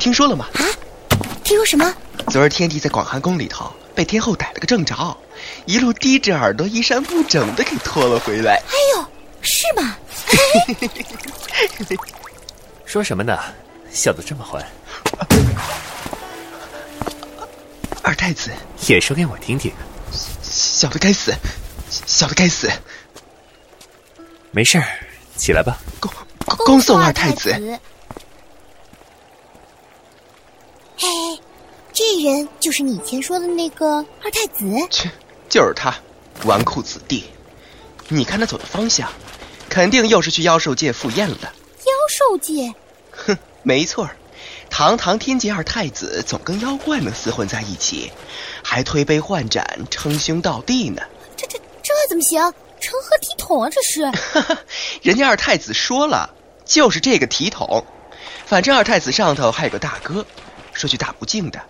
听说了吗？啊，听说什么？昨儿天帝在广寒宫里头被天后逮了个正着，一路低着耳朵、衣衫不整的给拖了回来。哎呦，是吗？说什么呢？笑得这么欢。二太子，也说给我听听。小的该死，小的该死。没事儿，起来吧。恭恭送二太子。这人就是你以前说的那个二太子？切，就是他，纨绔子弟。你看他走的方向，肯定又是去妖兽界赴宴了。妖兽界？哼，没错儿。堂堂天界二太子，总跟妖怪们厮混在一起，还推杯换盏、称兄道弟呢。这这这怎么行？成何体统啊！这是。人家二太子说了，就是这个体统。反正二太子上头还有个大哥。说句大不敬的，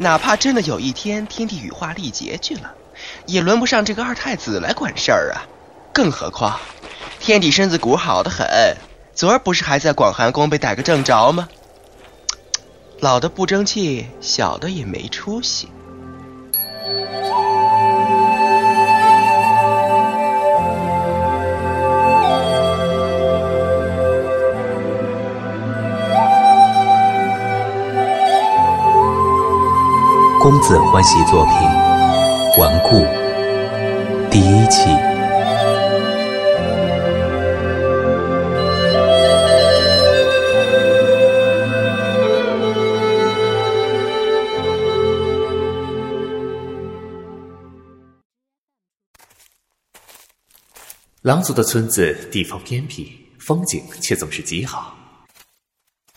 哪怕真的有一天天地羽化力竭去了，也轮不上这个二太子来管事儿啊。更何况，天帝身子骨好得很，昨儿不是还在广寒宫被逮个正着吗？老的不争气，小的也没出息。公子欢喜作品《顽固》第一期。狼族的村子地方偏僻，风景却总是极好。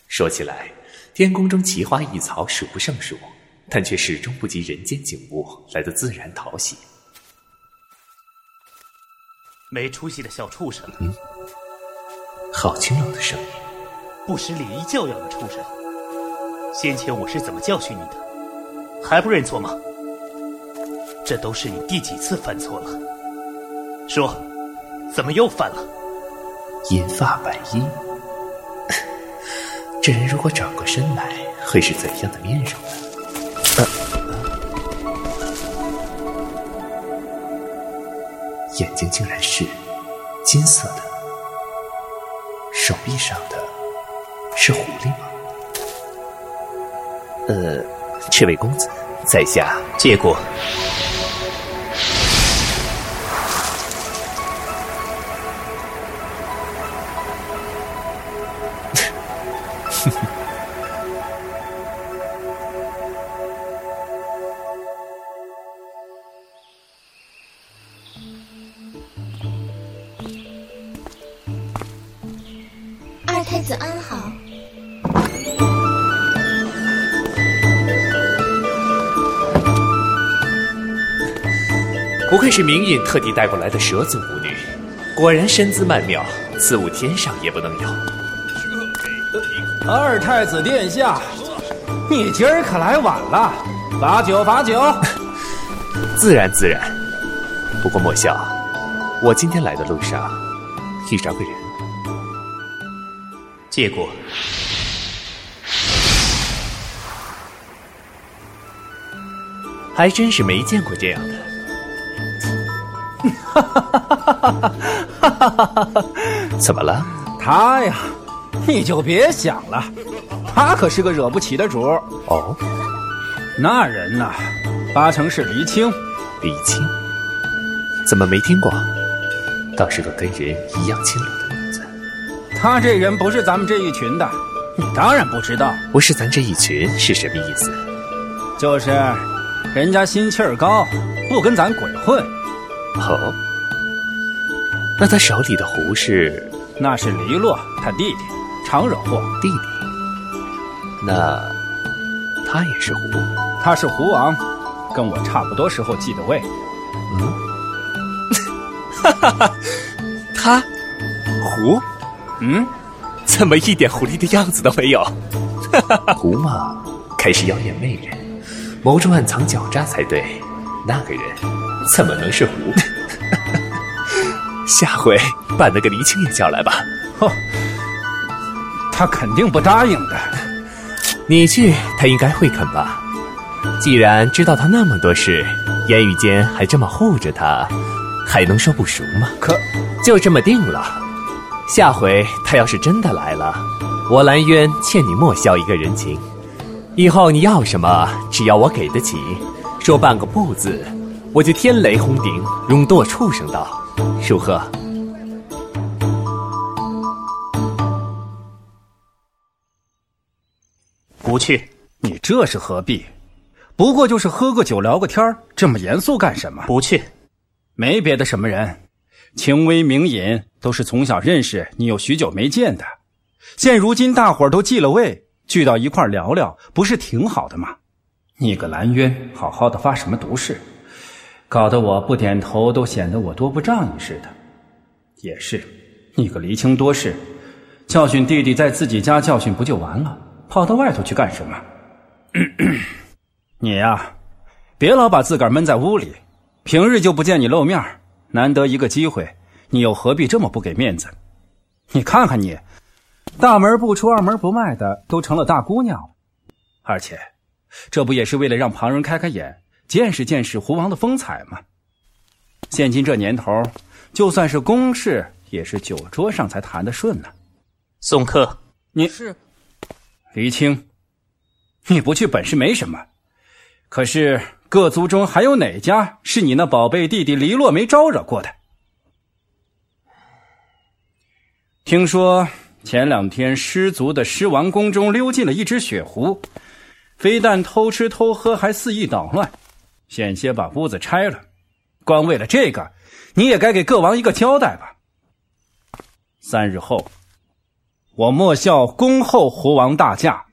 说起来，天空中奇花异草数不胜数，但却始终不及人间景物来的自然讨喜。没出息的小畜生！嗯，好清冷的声音，不识礼仪教养的畜生！先前我是怎么教训你的？还不认错吗？这都是你第几次犯错了？说。怎么又犯了？银发白衣，这人如果转过身来，会是怎样的面容呢？呃眼睛竟然是金色的，手臂上的是狐狸吗？呃，这位公子，在下借过。好。不愧是明印特地带过来的蛇族舞女，果然身姿曼妙，此物天上也不能有。二太子殿下，你今儿可来晚了，罚酒罚酒。自然自然，不过莫笑，我今天来的路上遇着个人。借过，还真是没见过这样的。哈哈哈哈哈哈！怎么了？他呀，你就别想了，他可是个惹不起的主。哦，那人呐，八成是黎青。黎青？怎么没听过？倒是个跟人一样清冷的。他这人不是咱们这一群的，你当然不知道。不是咱这一群是什么意思？就是人家心气儿高，不跟咱鬼混。哦，那他手里的壶是？那是黎洛他弟弟，常惹祸。弟弟？那他也是壶？他是壶王，跟我差不多时候继的位。嗯，哈哈哈，他壶？嗯，怎么一点狐狸的样子都没有？狐嘛，开始妖艳媚人，谋中暗藏狡诈才对。那个人怎么能是狐？下回把那个黎青也叫来吧。哼，他肯定不答应的。你去，他应该会肯吧？既然知道他那么多事，言语间还这么护着他，还能说不熟吗？可就这么定了。下回他要是真的来了，我蓝渊欠你莫笑一个人情。以后你要什么，只要我给得起，说半个不字，我就天雷轰顶，容堕畜生道。如何？不去，你这是何必？不过就是喝个酒聊个天这么严肃干什么？不去，没别的什么人，秦威、明隐都是从小认识，你有许久没见的。现如今大伙儿都继了位，聚到一块聊聊，不是挺好的吗？你个蓝渊，好好的发什么毒誓？搞得我不点头都显得我多不仗义似的。也是，你个离清多事，教训弟弟在自己家教训不就完了？跑到外头去干什么？你呀，别老把自个儿闷在屋里，平日就不见你露面，难得一个机会，你又何必这么不给面子？你看看你，大门不出二门不迈的，都成了大姑娘了。而且，这不也是为了让旁人开开眼，见识见识狐王的风采吗？现今这年头，就算是公事，也是酒桌上才谈得顺呢。送客。你是黎青，你不去本是没什么，可是各族中还有哪家是你那宝贝弟弟黎洛没招惹过的？听说前两天狮族的狮王宫中溜进了一只雪狐，非但偷吃偷喝，还肆意捣乱，险些把屋子拆了。光为了这个，你也该给各王一个交代吧。三日后。我莫笑恭候狐王大驾。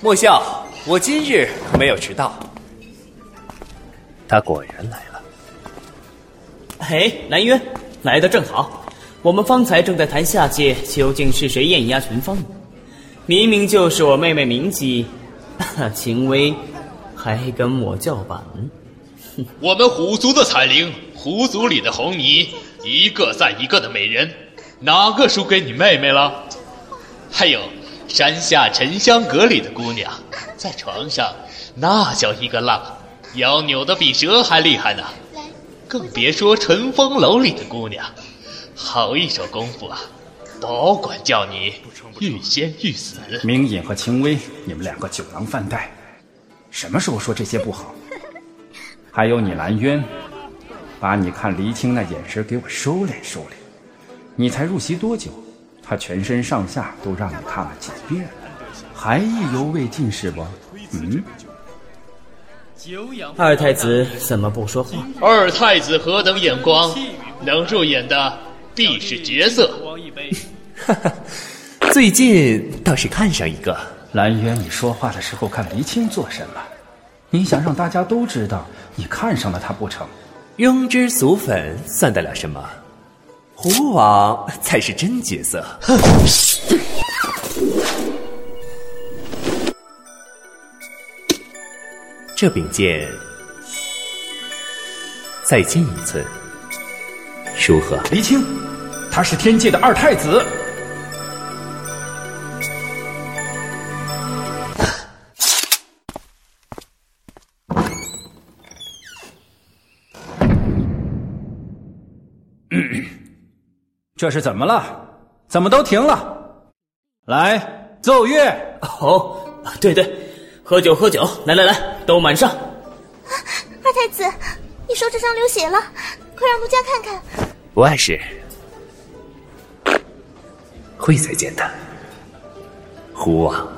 莫笑，我今日可没有迟到。他果然来了。嘿，蓝渊，来的正好。我们方才正在谈下界究竟是谁艳压群芳，明明就是我妹妹明姬，秦薇，还跟我叫板。我们虎族的彩铃，虎族里的红泥，一个赛一个的美人，哪个输给你妹妹了？还有山下沉香阁里的姑娘，在床上那叫一个浪，腰扭的比蛇还厉害呢。更别说春风楼里的姑娘，好一手功夫啊，保管叫你欲仙欲死。明隐和清薇，你们两个酒囊饭袋，什么时候说这些不好？还有你蓝渊，把你看黎青那眼神给我收敛收敛。你才入席多久？他全身上下都让你看了几遍了，还意犹未尽是不？嗯。二太子怎么不说话？二太子何等眼光，能入眼的必是绝色。哈哈，最近倒是看上一个。蓝渊，你说话的时候看黎青做什么？你想让大家都知道你看上了他不成？庸脂俗粉算得了什么？狐王才是真角色。哼！这柄剑再进一次，如何？离青，他是天界的二太子。这是怎么了？怎么都停了？来奏乐！哦，对对，喝酒喝酒！来来来，都满上！二太子，你手指上流血了，快让奴家看看。不碍事，会再见的，胡王。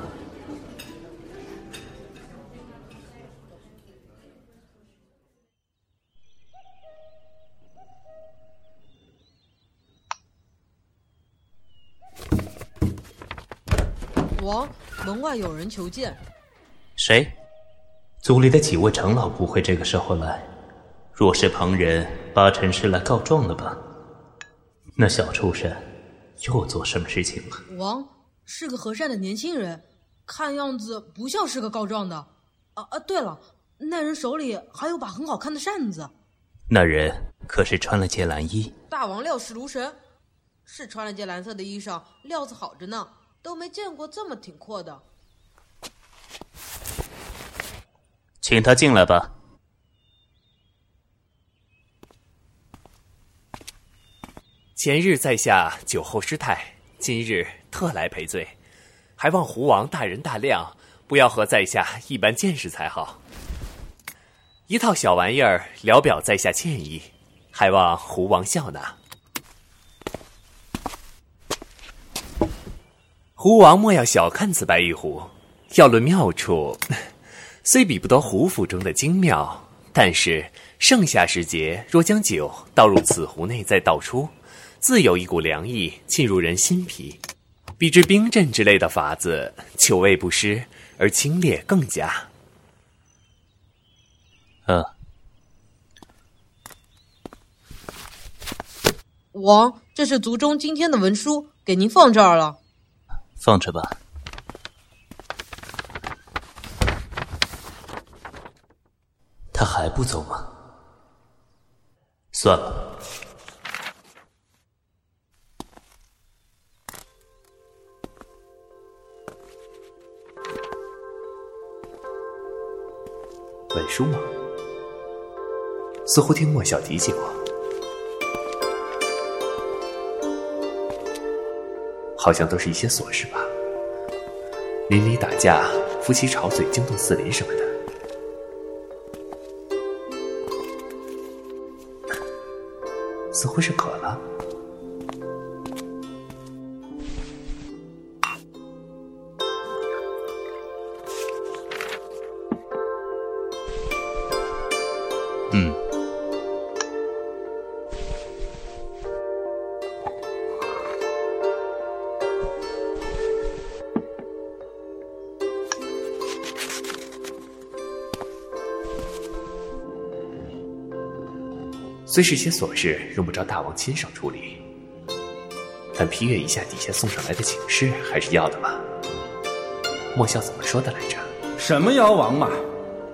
王，门外有人求见。谁？族里的几位长老不会这个时候来。若是旁人，八成是来告状的吧？那小畜生又做什么事情了？王是个和善的年轻人，看样子不像是个告状的。啊啊！对了，那人手里还有把很好看的扇子。那人可是穿了件蓝衣？大王料事如神，是穿了件蓝色的衣裳，料子好着呢，都没见过这么挺阔的。请他进来吧。前日在下酒后失态，今日特来赔罪，还望胡王大人大量，不要和在下一般见识才好。一套小玩意儿，聊表在下歉意，还望胡王笑纳。胡王莫要小看此白玉壶，要论妙处，虽比不得胡府中的精妙，但是盛夏时节，若将酒倒入此壶内再倒出。自有一股凉意沁入人心脾，比之冰镇之类的法子，酒味不失，而清冽更佳。嗯，王，这是族中今天的文书，给您放这儿了。放着吧。他还不走吗？算了。文书吗？似乎听莫小提起过，好像都是一些琐事吧。邻里打架，夫妻吵嘴，惊动四邻什么的。似乎是渴了。虽是些琐事，用不着大王亲手处理，但批阅一下底下送上来的请示还是要的吧？莫笑怎么说的来着？什么妖王嘛，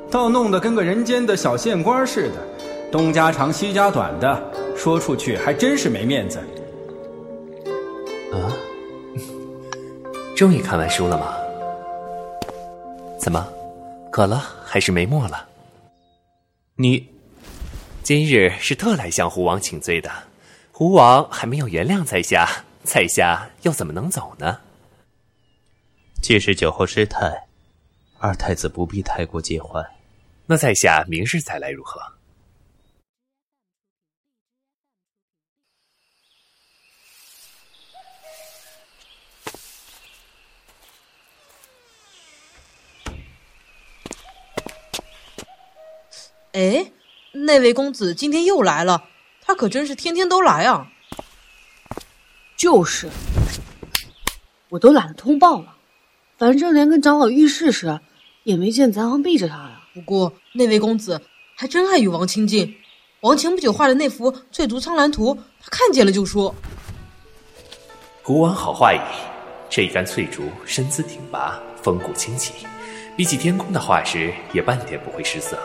倒弄得跟个人间的小县官似的，东家长西家短的，说出去还真是没面子。啊，终于看完书了吗？怎么，渴了还是没墨了？你今日是特来向狐王请罪的，狐王还没有原谅在下，在下又怎么能走呢？既是酒后失态，二太子不必太过介怀。那在下明日再来如何？哎，那位公子今天又来了，他可真是天天都来啊！就是，我都懒得通报了，反正连跟长老议事时，也没见咱行避着他呀。不过那位公子还真爱与王亲近，王前不久画的那幅《翠竹苍兰图》，他看见了就说：“古王好画矣，这一杆翠竹身姿挺拔，风骨清奇，比起天空的画师也半点不会失色。”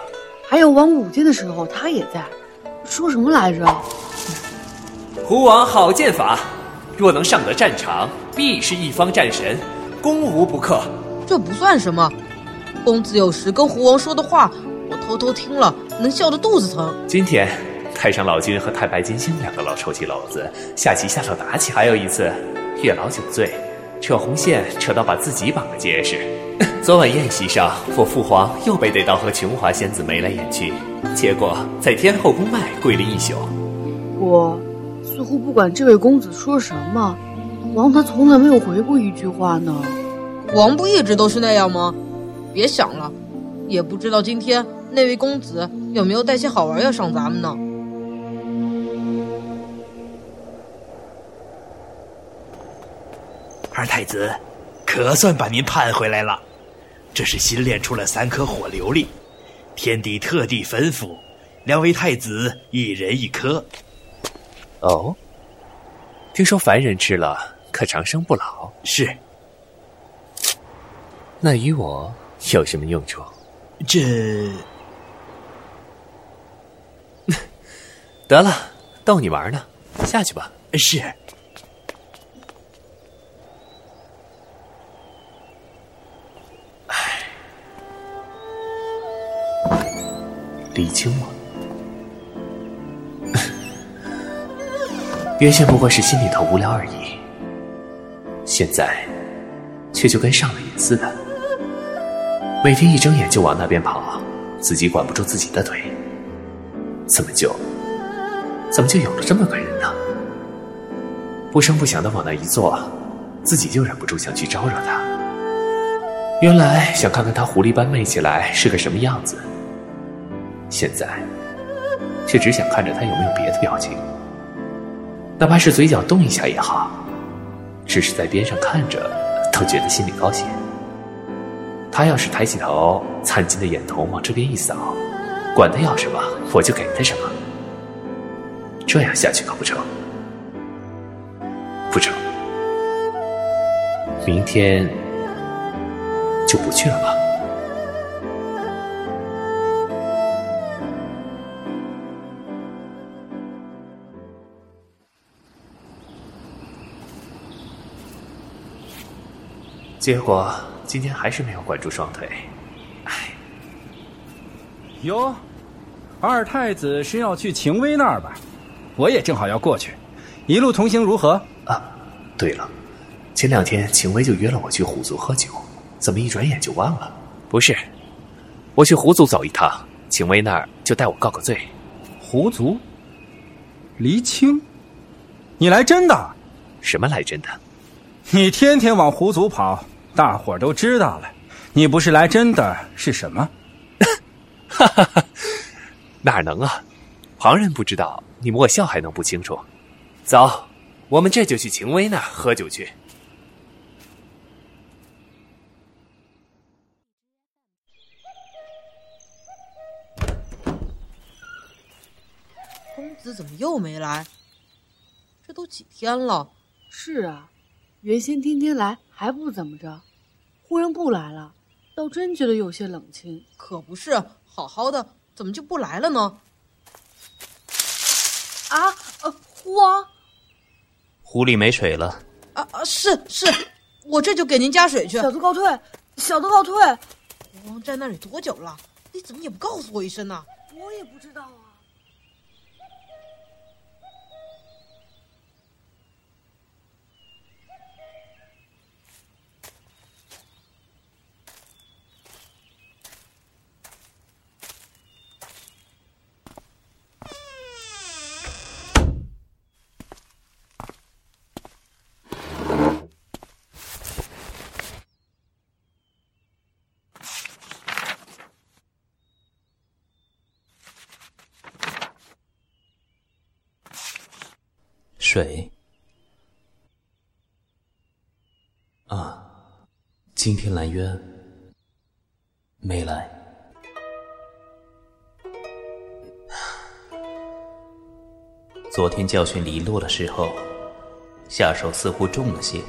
还有玩舞剑的时候，他也在，说什么来着？狐王好剑法，若能上得战场，必是一方战神，攻无不克。这不算什么，公子有时跟狐王说的话，我偷偷听了，能笑得肚子疼。今天太上老君和太白金星两个老臭棋篓子下棋下到打起，还有一次月老酒醉，扯红线扯到把自己绑得结实。昨晚宴席上，我父皇又被逮到和琼华仙子眉来眼去，结果在天后宫外跪了一宿。我似乎不管这位公子说什么，王他从来没有回过一句话呢。王不一直都是那样吗？别想了，也不知道今天那位公子有没有带些好玩要赏咱们呢。二太子，可算把您盼回来了。这是新炼出了三颗火琉璃，天帝特地吩咐，两位太子一人一颗。哦，听说凡人吃了可长生不老。是。那与我有什么用处？这 得了，逗你玩呢，下去吧。是。离清吗？原先不过是心里头无聊而已，现在却就跟上了瘾似的，每天一睁眼就往那边跑，自己管不住自己的腿，怎么就怎么就有了这么个人呢？不声不响的往那一坐，自己就忍不住想去招惹他。原来想看看他狐狸般媚起来是个什么样子，现在却只想看着他有没有别的表情，哪怕是嘴角动一下也好，只是在边上看着都觉得心里高兴。他要是抬起头，灿金的眼瞳往这边一扫，管他要什么，我就给他什么。这样下去可不成，不成，明天。就不去了吧。结果今天还是没有管住双腿，唉。哟，二太子是要去秦薇那儿吧？我也正好要过去，一路同行如何？啊，对了，前两天秦薇就约了我去虎族喝酒。怎么一转眼就忘了？不是，我去胡族走一趟，秦薇那儿就代我告个罪。胡族？黎青，你来真的？什么来真的？你天天往狐族跑，大伙儿都知道了。你不是来真的是什么？哈哈哈，哪能啊？旁人不知道，你莫笑还能不清楚？走，我们这就去秦薇那儿喝酒去。公子怎么又没来？这都几天了。是啊，原先天天来还不怎么着，忽然不来了，倒真觉得有些冷清。可不是，好好的怎么就不来了呢？啊，呃，狐王，湖里没水了。啊啊，是是，我这就给您加水去。小的告退，小的告退。狐王在那里多久了？你怎么也不告诉我一声呢？我也不知道啊。水啊，今天兰渊没来。昨天教训黎洛的时候，下手似乎重了些。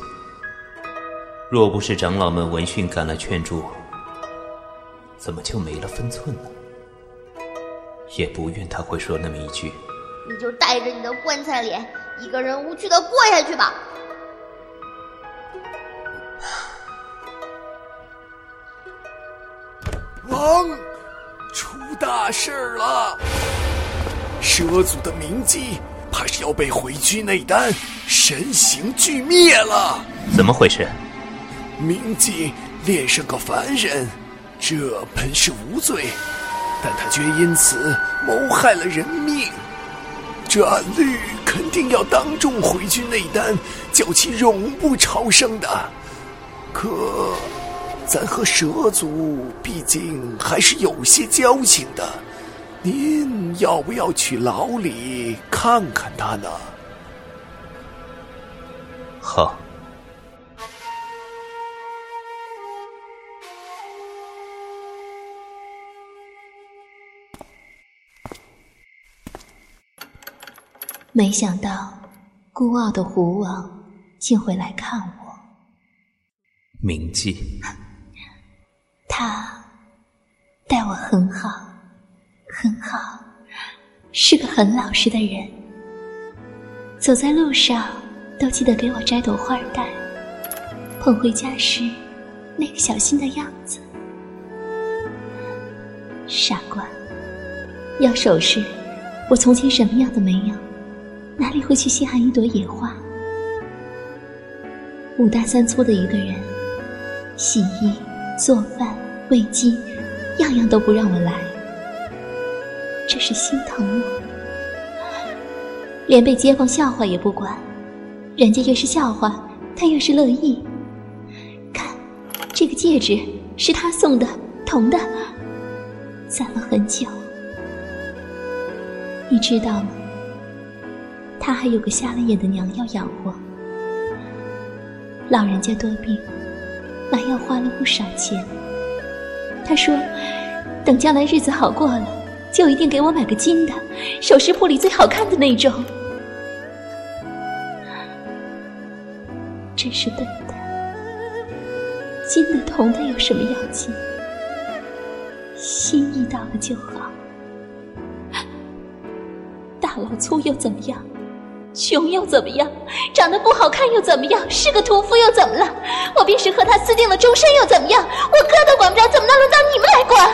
若不是长老们闻讯赶来劝住，怎么就没了分寸呢？也不怨他会说那么一句。你就带着你的棺材脸，一个人无趣的过下去吧。王，出大事了！蛇族的铭记，怕是要被回居内丹神形俱灭了。怎么回事？铭记恋上个凡人，这本是无罪，但他却因此谋害了人命。这暗律肯定要当众回去内丹，叫其永不超生的。可，咱和蛇族毕竟还是有些交情的，您要不要去牢里看看他呢？好。没想到，孤傲的狐王竟会来看我。铭记，他待我很好，很好，是个很老实的人。走在路上都记得给我摘朵花戴，捧回家时那个小心的样子。傻瓜，要首饰，我从前什么样都没有，哪里会去稀罕一朵野花？五大三粗的一个人，洗衣、做饭、喂鸡，样样都不让我来，这是心疼我。连被街坊笑话也不管，人家越是笑话，他越是乐意。看，这个戒指是他送的，铜的，攒了很久。你知道吗？他还有个瞎了眼的娘要养活。老人家多病，买药花了不少钱。他说，等将来日子好过了，就一定给我买个金的，首饰铺里最好看的那种。真是笨蛋，金的铜的有什么要紧？心意到了就好。大老粗又怎么样？穷又怎么样？长得不好看又怎么样？是个屠夫又怎么了？我便是和他私定了终身又怎么样？我哥都管不着，怎么能轮到你们来管？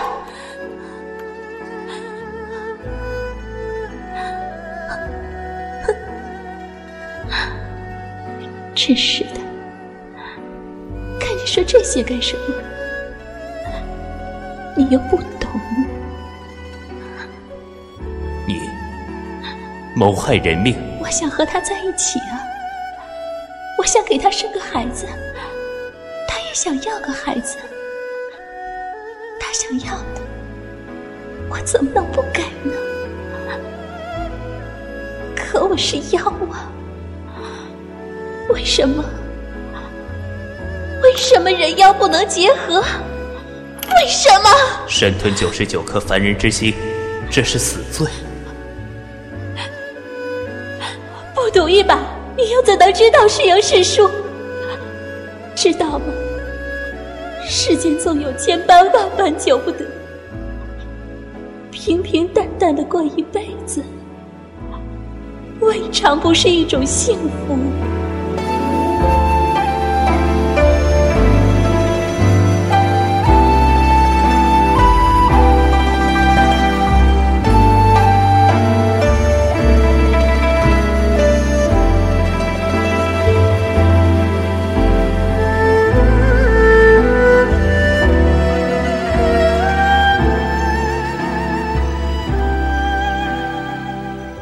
真是的，看你说这些干什么？你又不懂。你谋害人命。我想和他在一起啊！我想给他生个孩子，他也想要个孩子。他想要的，我怎么能不给呢？可我是妖啊！为什么？为什么人妖不能结合？为什么？神吞九十九颗凡人之心，这是死罪。赌一把，你又怎能知道是赢是输？知道吗？世间纵有千般万般求不得，平平淡淡的过一辈子，未尝不是一种幸福。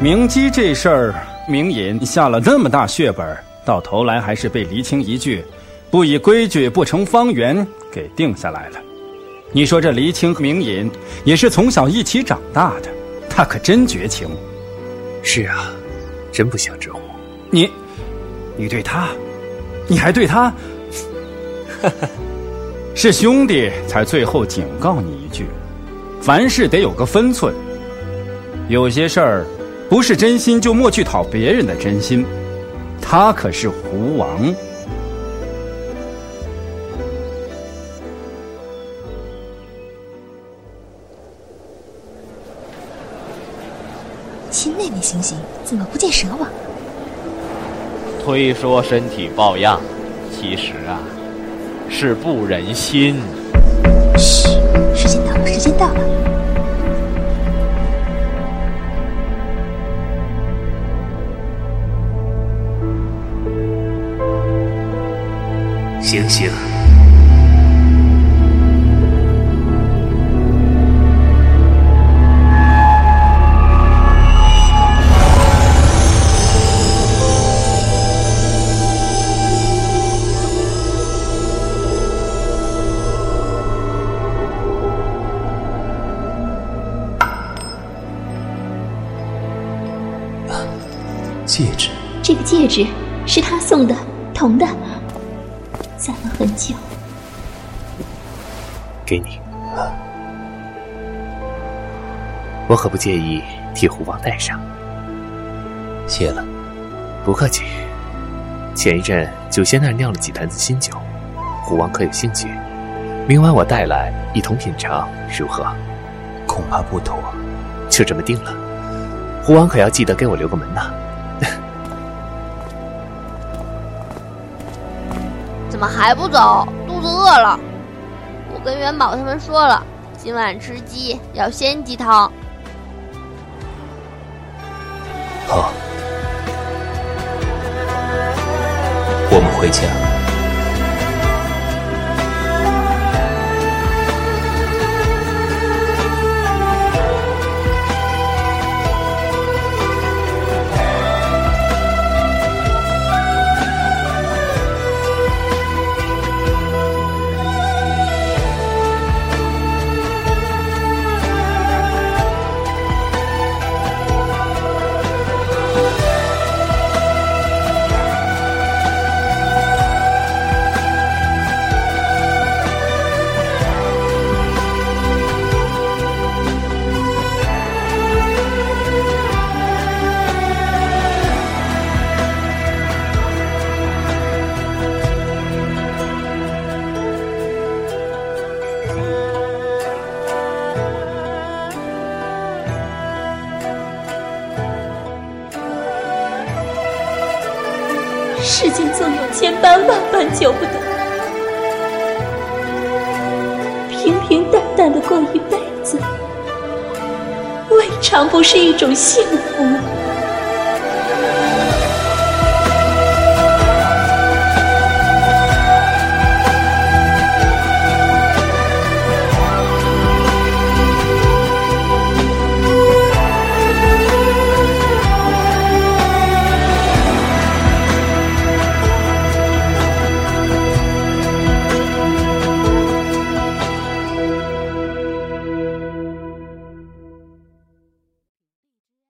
明基这事儿，明隐下了那么大血本，到头来还是被黎青一句“不以规矩不成方圆”给定下来了。你说这黎青和明隐也是从小一起长大的，他可真绝情。是啊，真不祥之祸。你，你对他，你还对他，哈 哈是兄弟才最后警告你一句：凡事得有个分寸。有些事儿。不是真心就莫去讨别人的真心，他可是狐王。亲妹妹行行，怎么不见蛇王？推说身体抱恙，其实啊，是不忍心。嘘，时间到了，时间到了。醒醒！戒指，这个戒指是他送的，铜的。攒了很久，给你。我可不介意替狐王戴上。谢了，不客气。前一阵酒仙那儿酿了几坛子新酒，狐王可有兴趣？明晚我带来一同品尝，如何？恐怕不妥。就这么定了。狐王可要记得给我留个门呐。怎么还不走？肚子饿了。我跟元宝他们说了今晚吃鸡要鲜鸡汤。好。我们回家世间纵有千般万般求不得，平平淡淡的过一辈子，未尝不是一种幸福。